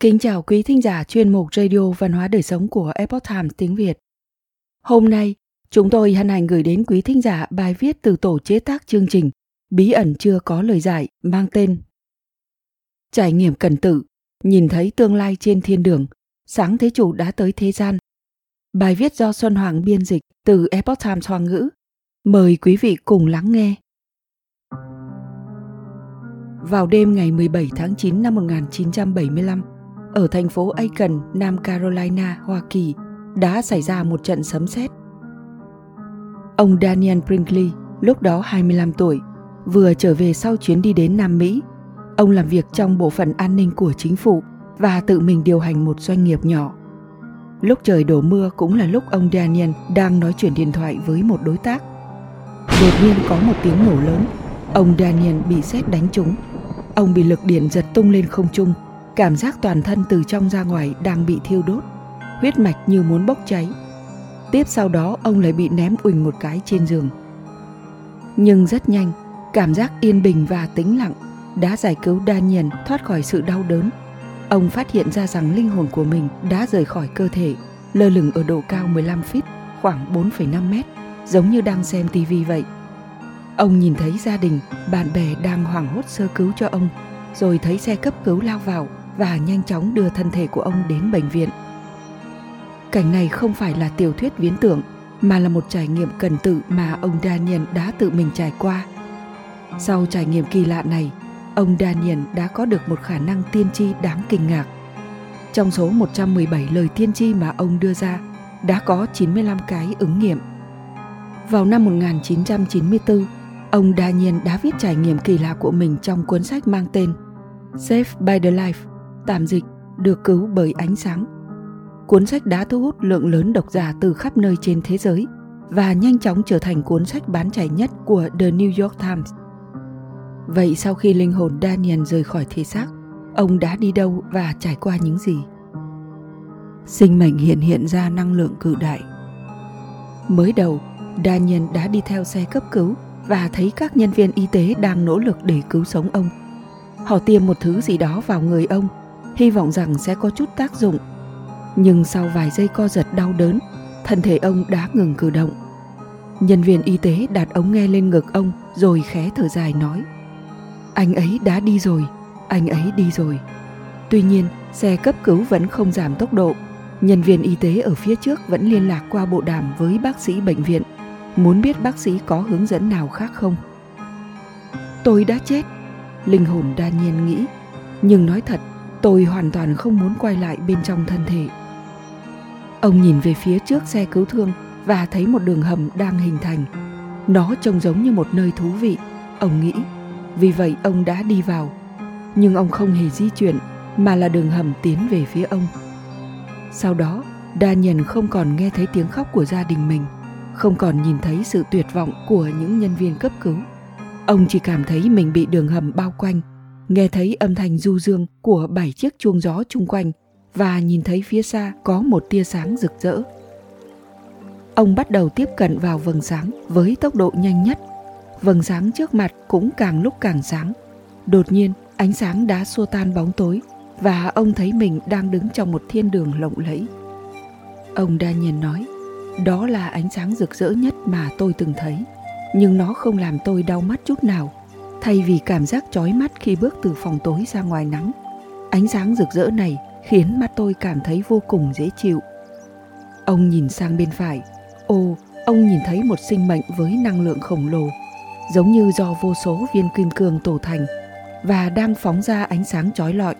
Kính chào quý thính giả chuyên mục Radio Văn hóa Đời Sống của Epoch Times tiếng Việt. Hôm nay, chúng tôi hân hạnh gửi đến quý thính giả bài viết từ tổ chế tác chương trình Bí ẩn chưa có lời giải mang tên Trải nghiệm cần tự, nhìn thấy tương lai trên thiên đường, sáng thế chủ đã tới thế gian. Bài viết do Xuân Hoàng biên dịch từ Epoch Times Hoa ngữ. Mời quý vị cùng lắng nghe. Vào đêm ngày 17 tháng 9 năm 1975, ở thành phố Aiken, Nam Carolina, Hoa Kỳ, đã xảy ra một trận sấm sét. Ông Daniel Brinkley, lúc đó 25 tuổi, vừa trở về sau chuyến đi đến Nam Mỹ. Ông làm việc trong bộ phận an ninh của chính phủ và tự mình điều hành một doanh nghiệp nhỏ. Lúc trời đổ mưa cũng là lúc ông Daniel đang nói chuyện điện thoại với một đối tác. Đột nhiên có một tiếng nổ lớn, ông Daniel bị sét đánh trúng. Ông bị lực điện giật tung lên không trung cảm giác toàn thân từ trong ra ngoài đang bị thiêu đốt huyết mạch như muốn bốc cháy. Tiếp sau đó ông lại bị ném uỳnh một cái trên giường. Nhưng rất nhanh cảm giác yên bình và tĩnh lặng đã giải cứu Daniel thoát khỏi sự đau đớn. Ông phát hiện ra rằng linh hồn của mình đã rời khỏi cơ thể lơ lửng ở độ cao 15 feet khoảng 4,5 mét giống như đang xem tivi vậy. Ông nhìn thấy gia đình bạn bè đang hoảng hốt sơ cứu cho ông rồi thấy xe cấp cứu lao vào và nhanh chóng đưa thân thể của ông đến bệnh viện. Cảnh này không phải là tiểu thuyết viễn tưởng mà là một trải nghiệm cần tự mà ông Daniel đã tự mình trải qua. Sau trải nghiệm kỳ lạ này, ông Daniel đã có được một khả năng tiên tri đáng kinh ngạc. Trong số 117 lời tiên tri mà ông đưa ra, đã có 95 cái ứng nghiệm. Vào năm 1994, ông Daniel đã viết trải nghiệm kỳ lạ của mình trong cuốn sách mang tên Save by the Life tạm dịch được cứu bởi ánh sáng. Cuốn sách đã thu hút lượng lớn độc giả từ khắp nơi trên thế giới và nhanh chóng trở thành cuốn sách bán chạy nhất của The New York Times. Vậy sau khi linh hồn Daniel rời khỏi thể xác, ông đã đi đâu và trải qua những gì? Sinh mệnh hiện hiện ra năng lượng cự đại. Mới đầu, Daniel đã đi theo xe cấp cứu và thấy các nhân viên y tế đang nỗ lực để cứu sống ông. Họ tiêm một thứ gì đó vào người ông hy vọng rằng sẽ có chút tác dụng. Nhưng sau vài giây co giật đau đớn, thân thể ông đã ngừng cử động. Nhân viên y tế đặt ống nghe lên ngực ông rồi khẽ thở dài nói Anh ấy đã đi rồi, anh ấy đi rồi. Tuy nhiên, xe cấp cứu vẫn không giảm tốc độ. Nhân viên y tế ở phía trước vẫn liên lạc qua bộ đàm với bác sĩ bệnh viện, muốn biết bác sĩ có hướng dẫn nào khác không. Tôi đã chết, linh hồn đa nhiên nghĩ, nhưng nói thật tôi hoàn toàn không muốn quay lại bên trong thân thể. Ông nhìn về phía trước xe cứu thương và thấy một đường hầm đang hình thành. Nó trông giống như một nơi thú vị. Ông nghĩ, vì vậy ông đã đi vào. Nhưng ông không hề di chuyển, mà là đường hầm tiến về phía ông. Sau đó, daniel không còn nghe thấy tiếng khóc của gia đình mình, không còn nhìn thấy sự tuyệt vọng của những nhân viên cấp cứu. Ông chỉ cảm thấy mình bị đường hầm bao quanh nghe thấy âm thanh du dương của bảy chiếc chuông gió chung quanh và nhìn thấy phía xa có một tia sáng rực rỡ. Ông bắt đầu tiếp cận vào vầng sáng với tốc độ nhanh nhất. Vầng sáng trước mặt cũng càng lúc càng sáng. Đột nhiên, ánh sáng đã xua tan bóng tối và ông thấy mình đang đứng trong một thiên đường lộng lẫy. Ông Daniel nói, đó là ánh sáng rực rỡ nhất mà tôi từng thấy, nhưng nó không làm tôi đau mắt chút nào thay vì cảm giác chói mắt khi bước từ phòng tối ra ngoài nắng. Ánh sáng rực rỡ này khiến mắt tôi cảm thấy vô cùng dễ chịu. Ông nhìn sang bên phải, ô, ông nhìn thấy một sinh mệnh với năng lượng khổng lồ, giống như do vô số viên kim cương tổ thành và đang phóng ra ánh sáng chói lọi.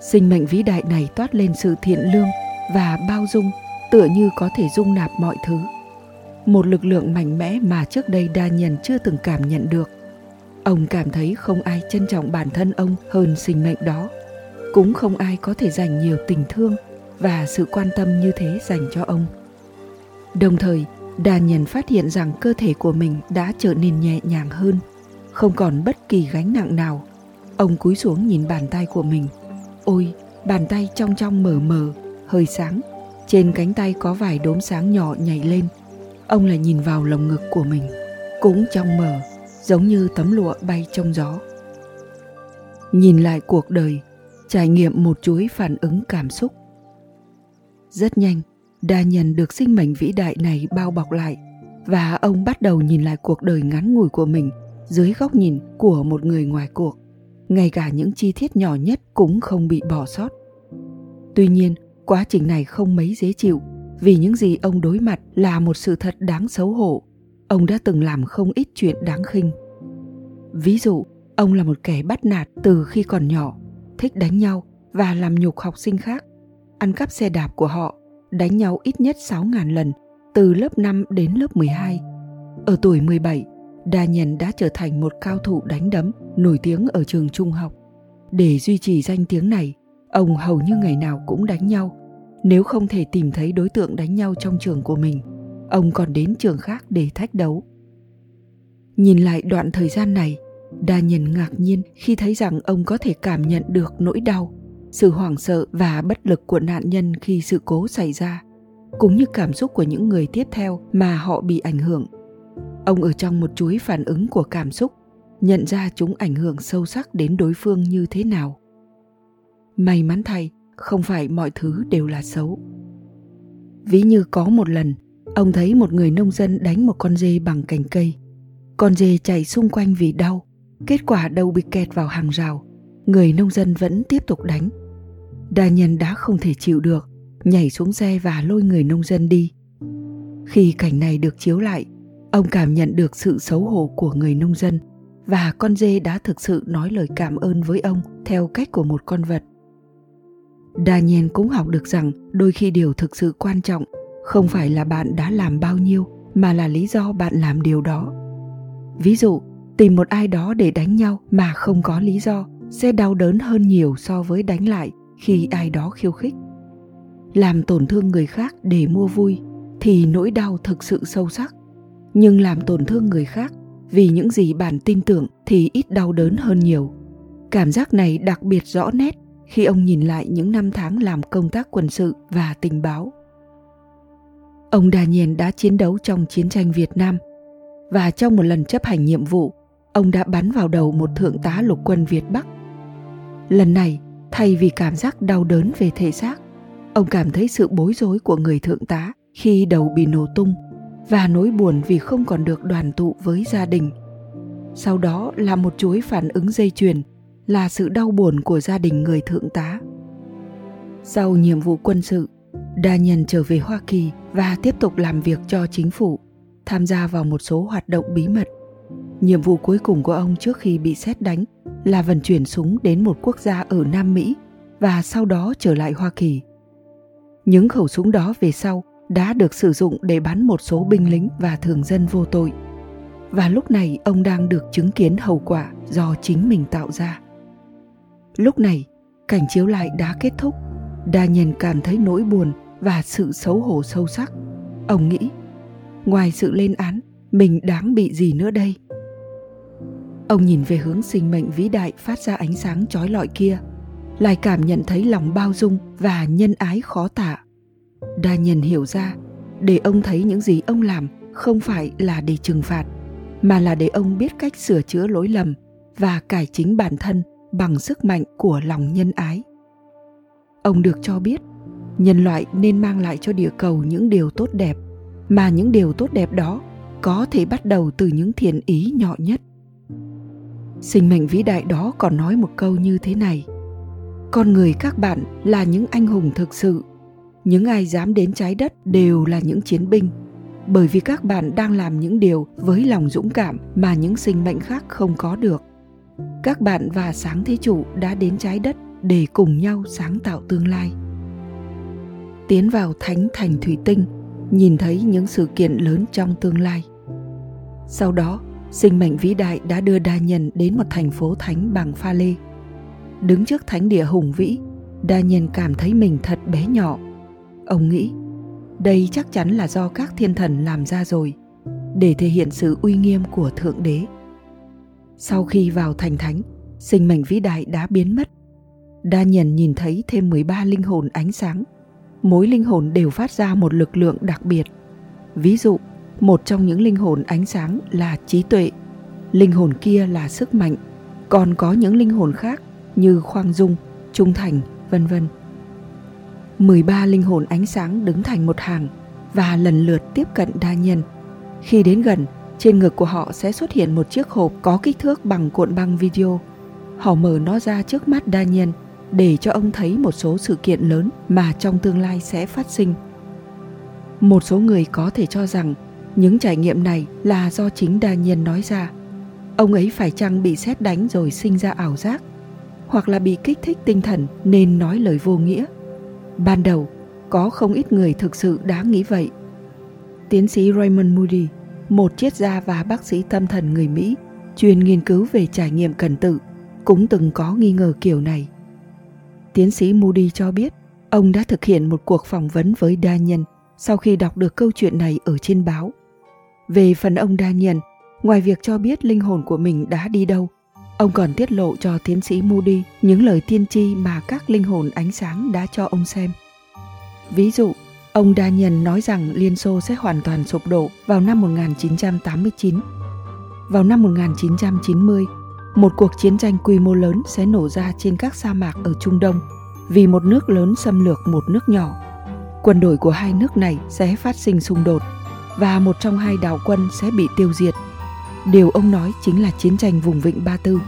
Sinh mệnh vĩ đại này toát lên sự thiện lương và bao dung, tựa như có thể dung nạp mọi thứ. Một lực lượng mạnh mẽ mà trước đây đa nhân chưa từng cảm nhận được ông cảm thấy không ai trân trọng bản thân ông hơn sinh mệnh đó. Cũng không ai có thể dành nhiều tình thương và sự quan tâm như thế dành cho ông. Đồng thời, Daniel phát hiện rằng cơ thể của mình đã trở nên nhẹ nhàng hơn, không còn bất kỳ gánh nặng nào. Ông cúi xuống nhìn bàn tay của mình. Ôi, bàn tay trong trong mờ mờ, hơi sáng. Trên cánh tay có vài đốm sáng nhỏ nhảy lên. Ông lại nhìn vào lồng ngực của mình, cũng trong mờ giống như tấm lụa bay trong gió nhìn lại cuộc đời trải nghiệm một chuỗi phản ứng cảm xúc. Rất nhanh, đa nhân được sinh mệnh vĩ đại này bao bọc lại và ông bắt đầu nhìn lại cuộc đời ngắn ngủi của mình dưới góc nhìn của một người ngoài cuộc. Ngay cả những chi tiết nhỏ nhất cũng không bị bỏ sót. Tuy nhiên, quá trình này không mấy dễ chịu vì những gì ông đối mặt là một sự thật đáng xấu hổ. Ông đã từng làm không ít chuyện đáng khinh. Ví dụ, ông là một kẻ bắt nạt từ khi còn nhỏ, thích đánh nhau và làm nhục học sinh khác, ăn cắp xe đạp của họ, đánh nhau ít nhất 6.000 lần từ lớp 5 đến lớp 12. Ở tuổi 17, Đa Nhân đã trở thành một cao thủ đánh đấm nổi tiếng ở trường trung học. Để duy trì danh tiếng này, ông hầu như ngày nào cũng đánh nhau. Nếu không thể tìm thấy đối tượng đánh nhau trong trường của mình, ông còn đến trường khác để thách đấu. Nhìn lại đoạn thời gian này, Đa Nhân ngạc nhiên khi thấy rằng ông có thể cảm nhận được nỗi đau, sự hoảng sợ và bất lực của nạn nhân khi sự cố xảy ra, cũng như cảm xúc của những người tiếp theo mà họ bị ảnh hưởng. Ông ở trong một chuỗi phản ứng của cảm xúc, nhận ra chúng ảnh hưởng sâu sắc đến đối phương như thế nào. May mắn thay, không phải mọi thứ đều là xấu. Ví như có một lần, ông thấy một người nông dân đánh một con dê bằng cành cây. Con dê chạy xung quanh vì đau, kết quả đầu bị kẹt vào hàng rào. Người nông dân vẫn tiếp tục đánh. Đa nhân đã không thể chịu được, nhảy xuống xe và lôi người nông dân đi. Khi cảnh này được chiếu lại, ông cảm nhận được sự xấu hổ của người nông dân và con dê đã thực sự nói lời cảm ơn với ông theo cách của một con vật. Đa nhiên cũng học được rằng đôi khi điều thực sự quan trọng không phải là bạn đã làm bao nhiêu mà là lý do bạn làm điều đó. Ví dụ, tìm một ai đó để đánh nhau mà không có lý do sẽ đau đớn hơn nhiều so với đánh lại khi ai đó khiêu khích. Làm tổn thương người khác để mua vui thì nỗi đau thực sự sâu sắc, nhưng làm tổn thương người khác vì những gì bạn tin tưởng thì ít đau đớn hơn nhiều. Cảm giác này đặc biệt rõ nét khi ông nhìn lại những năm tháng làm công tác quân sự và tình báo. Ông Daniel đã chiến đấu trong chiến tranh Việt Nam và trong một lần chấp hành nhiệm vụ, ông đã bắn vào đầu một thượng tá lục quân Việt Bắc. Lần này, thay vì cảm giác đau đớn về thể xác, ông cảm thấy sự bối rối của người thượng tá khi đầu bị nổ tung và nỗi buồn vì không còn được đoàn tụ với gia đình. Sau đó là một chuỗi phản ứng dây chuyền là sự đau buồn của gia đình người thượng tá. Sau nhiệm vụ quân sự, đa nhân trở về Hoa Kỳ và tiếp tục làm việc cho chính phủ, tham gia vào một số hoạt động bí mật. Nhiệm vụ cuối cùng của ông trước khi bị xét đánh là vận chuyển súng đến một quốc gia ở Nam Mỹ và sau đó trở lại Hoa Kỳ. Những khẩu súng đó về sau đã được sử dụng để bắn một số binh lính và thường dân vô tội. Và lúc này ông đang được chứng kiến hậu quả do chính mình tạo ra. Lúc này, cảnh chiếu lại đã kết thúc. Daniel cảm thấy nỗi buồn và sự xấu hổ sâu sắc. Ông nghĩ, ngoài sự lên án, mình đáng bị gì nữa đây? Ông nhìn về hướng sinh mệnh vĩ đại phát ra ánh sáng trói lọi kia, lại cảm nhận thấy lòng bao dung và nhân ái khó tả. Đa nhân hiểu ra, để ông thấy những gì ông làm không phải là để trừng phạt, mà là để ông biết cách sửa chữa lỗi lầm và cải chính bản thân bằng sức mạnh của lòng nhân ái. Ông được cho biết, nhân loại nên mang lại cho địa cầu những điều tốt đẹp, mà những điều tốt đẹp đó có thể bắt đầu từ những thiện ý nhỏ nhất. Sinh mệnh vĩ đại đó còn nói một câu như thế này: Con người các bạn là những anh hùng thực sự. Những ai dám đến trái đất đều là những chiến binh, bởi vì các bạn đang làm những điều với lòng dũng cảm mà những sinh mệnh khác không có được các bạn và sáng thế chủ đã đến trái đất để cùng nhau sáng tạo tương lai tiến vào thánh thành thủy tinh nhìn thấy những sự kiện lớn trong tương lai sau đó sinh mệnh vĩ đại đã đưa đa nhân đến một thành phố thánh bằng pha lê đứng trước thánh địa hùng vĩ đa nhân cảm thấy mình thật bé nhỏ ông nghĩ đây chắc chắn là do các thiên thần làm ra rồi để thể hiện sự uy nghiêm của thượng đế sau khi vào thành thánh, sinh mệnh vĩ đại đã biến mất. Đa nhân nhìn thấy thêm 13 linh hồn ánh sáng. Mỗi linh hồn đều phát ra một lực lượng đặc biệt. Ví dụ, một trong những linh hồn ánh sáng là trí tuệ, linh hồn kia là sức mạnh, còn có những linh hồn khác như khoang dung, trung thành, vân vân. 13 linh hồn ánh sáng đứng thành một hàng và lần lượt tiếp cận đa nhân. Khi đến gần, trên ngực của họ sẽ xuất hiện một chiếc hộp có kích thước bằng cuộn băng video. Họ mở nó ra trước mắt đa nhân để cho ông thấy một số sự kiện lớn mà trong tương lai sẽ phát sinh. Một số người có thể cho rằng những trải nghiệm này là do chính đa nhân nói ra. Ông ấy phải chăng bị xét đánh rồi sinh ra ảo giác, hoặc là bị kích thích tinh thần nên nói lời vô nghĩa. Ban đầu, có không ít người thực sự đã nghĩ vậy. Tiến sĩ Raymond Moody, một triết gia và bác sĩ tâm thần người Mỹ chuyên nghiên cứu về trải nghiệm cần tự, cũng từng có nghi ngờ kiểu này. Tiến sĩ Moody cho biết, ông đã thực hiện một cuộc phỏng vấn với đa nhân sau khi đọc được câu chuyện này ở trên báo. Về phần ông đa nhân, ngoài việc cho biết linh hồn của mình đã đi đâu, ông còn tiết lộ cho tiến sĩ Moody những lời tiên tri mà các linh hồn ánh sáng đã cho ông xem. Ví dụ, ông đa nhân nói rằng Liên Xô sẽ hoàn toàn sụp đổ vào năm 1989. Vào năm 1990, một cuộc chiến tranh quy mô lớn sẽ nổ ra trên các sa mạc ở Trung Đông vì một nước lớn xâm lược một nước nhỏ. Quân đội của hai nước này sẽ phát sinh xung đột và một trong hai đảo quân sẽ bị tiêu diệt. Điều ông nói chính là chiến tranh vùng vịnh Ba Tư.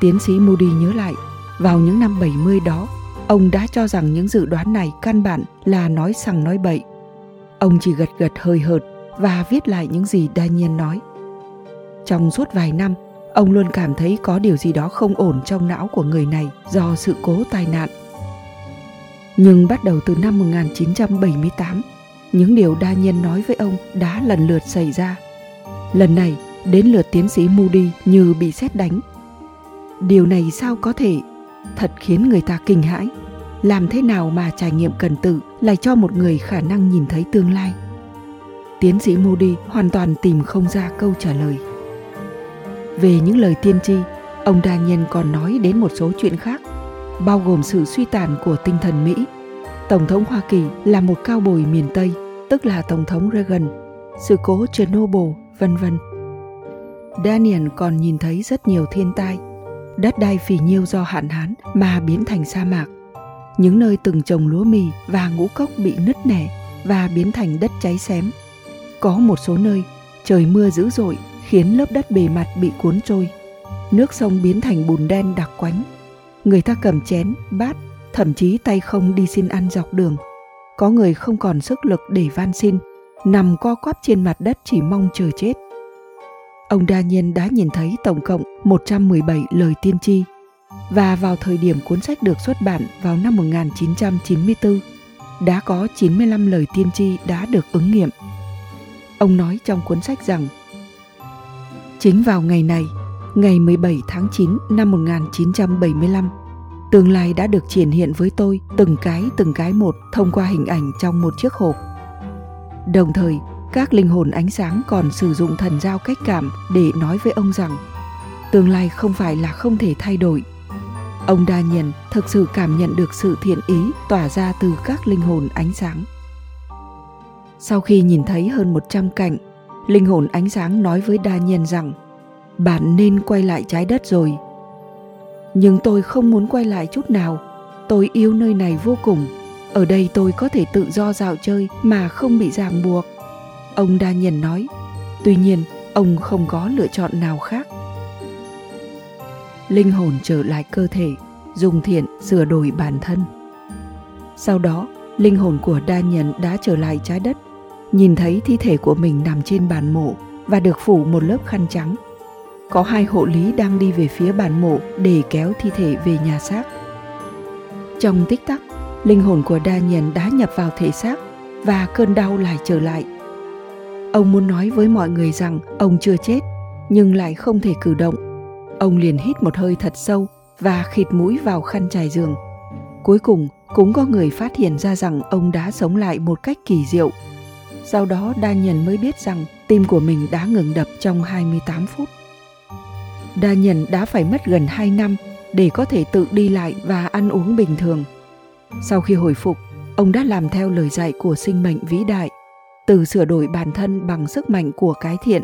Tiến sĩ Moody nhớ lại, vào những năm 70 đó, ông đã cho rằng những dự đoán này căn bản là nói sằng nói bậy. Ông chỉ gật gật hơi hợt và viết lại những gì Daniel nhiên nói. Trong suốt vài năm, Ông luôn cảm thấy có điều gì đó không ổn trong não của người này do sự cố tai nạn. Nhưng bắt đầu từ năm 1978, những điều đa nhân nói với ông đã lần lượt xảy ra. Lần này, đến lượt tiến sĩ Moody như bị xét đánh. Điều này sao có thể? Thật khiến người ta kinh hãi. Làm thế nào mà trải nghiệm cần tự lại cho một người khả năng nhìn thấy tương lai? Tiến sĩ Moody hoàn toàn tìm không ra câu trả lời. Về những lời tiên tri, ông đa còn nói đến một số chuyện khác, bao gồm sự suy tàn của tinh thần Mỹ. Tổng thống Hoa Kỳ là một cao bồi miền Tây, tức là Tổng thống Reagan, sự cố Chernobyl, vân vân. Daniel còn nhìn thấy rất nhiều thiên tai, đất đai phì nhiêu do hạn hán mà biến thành sa mạc. Những nơi từng trồng lúa mì và ngũ cốc bị nứt nẻ và biến thành đất cháy xém. Có một số nơi trời mưa dữ dội khiến lớp đất bề mặt bị cuốn trôi. Nước sông biến thành bùn đen đặc quánh. Người ta cầm chén, bát, thậm chí tay không đi xin ăn dọc đường. Có người không còn sức lực để van xin, nằm co quắp trên mặt đất chỉ mong chờ chết. Ông đa nhiên đã nhìn thấy tổng cộng 117 lời tiên tri và vào thời điểm cuốn sách được xuất bản vào năm 1994, đã có 95 lời tiên tri đã được ứng nghiệm. Ông nói trong cuốn sách rằng Chính vào ngày này, ngày 17 tháng 9 năm 1975, tương lai đã được triển hiện với tôi từng cái từng cái một thông qua hình ảnh trong một chiếc hộp. Đồng thời, các linh hồn ánh sáng còn sử dụng thần giao cách cảm để nói với ông rằng tương lai không phải là không thể thay đổi. Ông đa nhận thực sự cảm nhận được sự thiện ý tỏa ra từ các linh hồn ánh sáng. Sau khi nhìn thấy hơn 100 cảnh linh hồn ánh sáng nói với đa nhiên rằng, bạn nên quay lại trái đất rồi. Nhưng tôi không muốn quay lại chút nào. Tôi yêu nơi này vô cùng. Ở đây tôi có thể tự do dạo chơi mà không bị ràng buộc. Ông đa nhiên nói. Tuy nhiên, ông không có lựa chọn nào khác. Linh hồn trở lại cơ thể, dùng thiện sửa đổi bản thân. Sau đó, linh hồn của đa nhân đã trở lại trái đất nhìn thấy thi thể của mình nằm trên bàn mộ và được phủ một lớp khăn trắng. Có hai hộ lý đang đi về phía bàn mộ để kéo thi thể về nhà xác. Trong tích tắc, linh hồn của đa nhân đã nhập vào thể xác và cơn đau lại trở lại. Ông muốn nói với mọi người rằng ông chưa chết, nhưng lại không thể cử động. Ông liền hít một hơi thật sâu và khịt mũi vào khăn trải giường. Cuối cùng, cũng có người phát hiện ra rằng ông đã sống lại một cách kỳ diệu sau đó đa nhân mới biết rằng tim của mình đã ngừng đập trong 28 phút. Đa nhân đã phải mất gần 2 năm để có thể tự đi lại và ăn uống bình thường. Sau khi hồi phục, ông đã làm theo lời dạy của sinh mệnh vĩ đại, từ sửa đổi bản thân bằng sức mạnh của cái thiện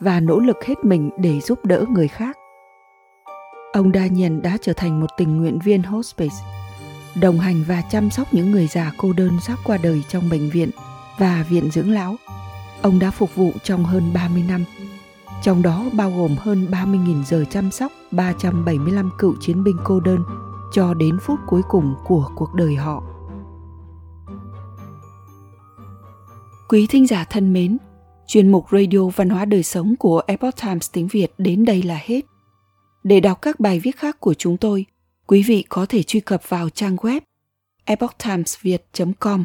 và nỗ lực hết mình để giúp đỡ người khác. Ông Daniel đã trở thành một tình nguyện viên hospice, đồng hành và chăm sóc những người già cô đơn sắp qua đời trong bệnh viện và viện dưỡng lão. Ông đã phục vụ trong hơn 30 năm, trong đó bao gồm hơn 30.000 giờ chăm sóc 375 cựu chiến binh cô đơn cho đến phút cuối cùng của cuộc đời họ. Quý thính giả thân mến, chuyên mục Radio Văn hóa Đời Sống của Epoch Times tiếng Việt đến đây là hết. Để đọc các bài viết khác của chúng tôi, quý vị có thể truy cập vào trang web epochtimesviet.com.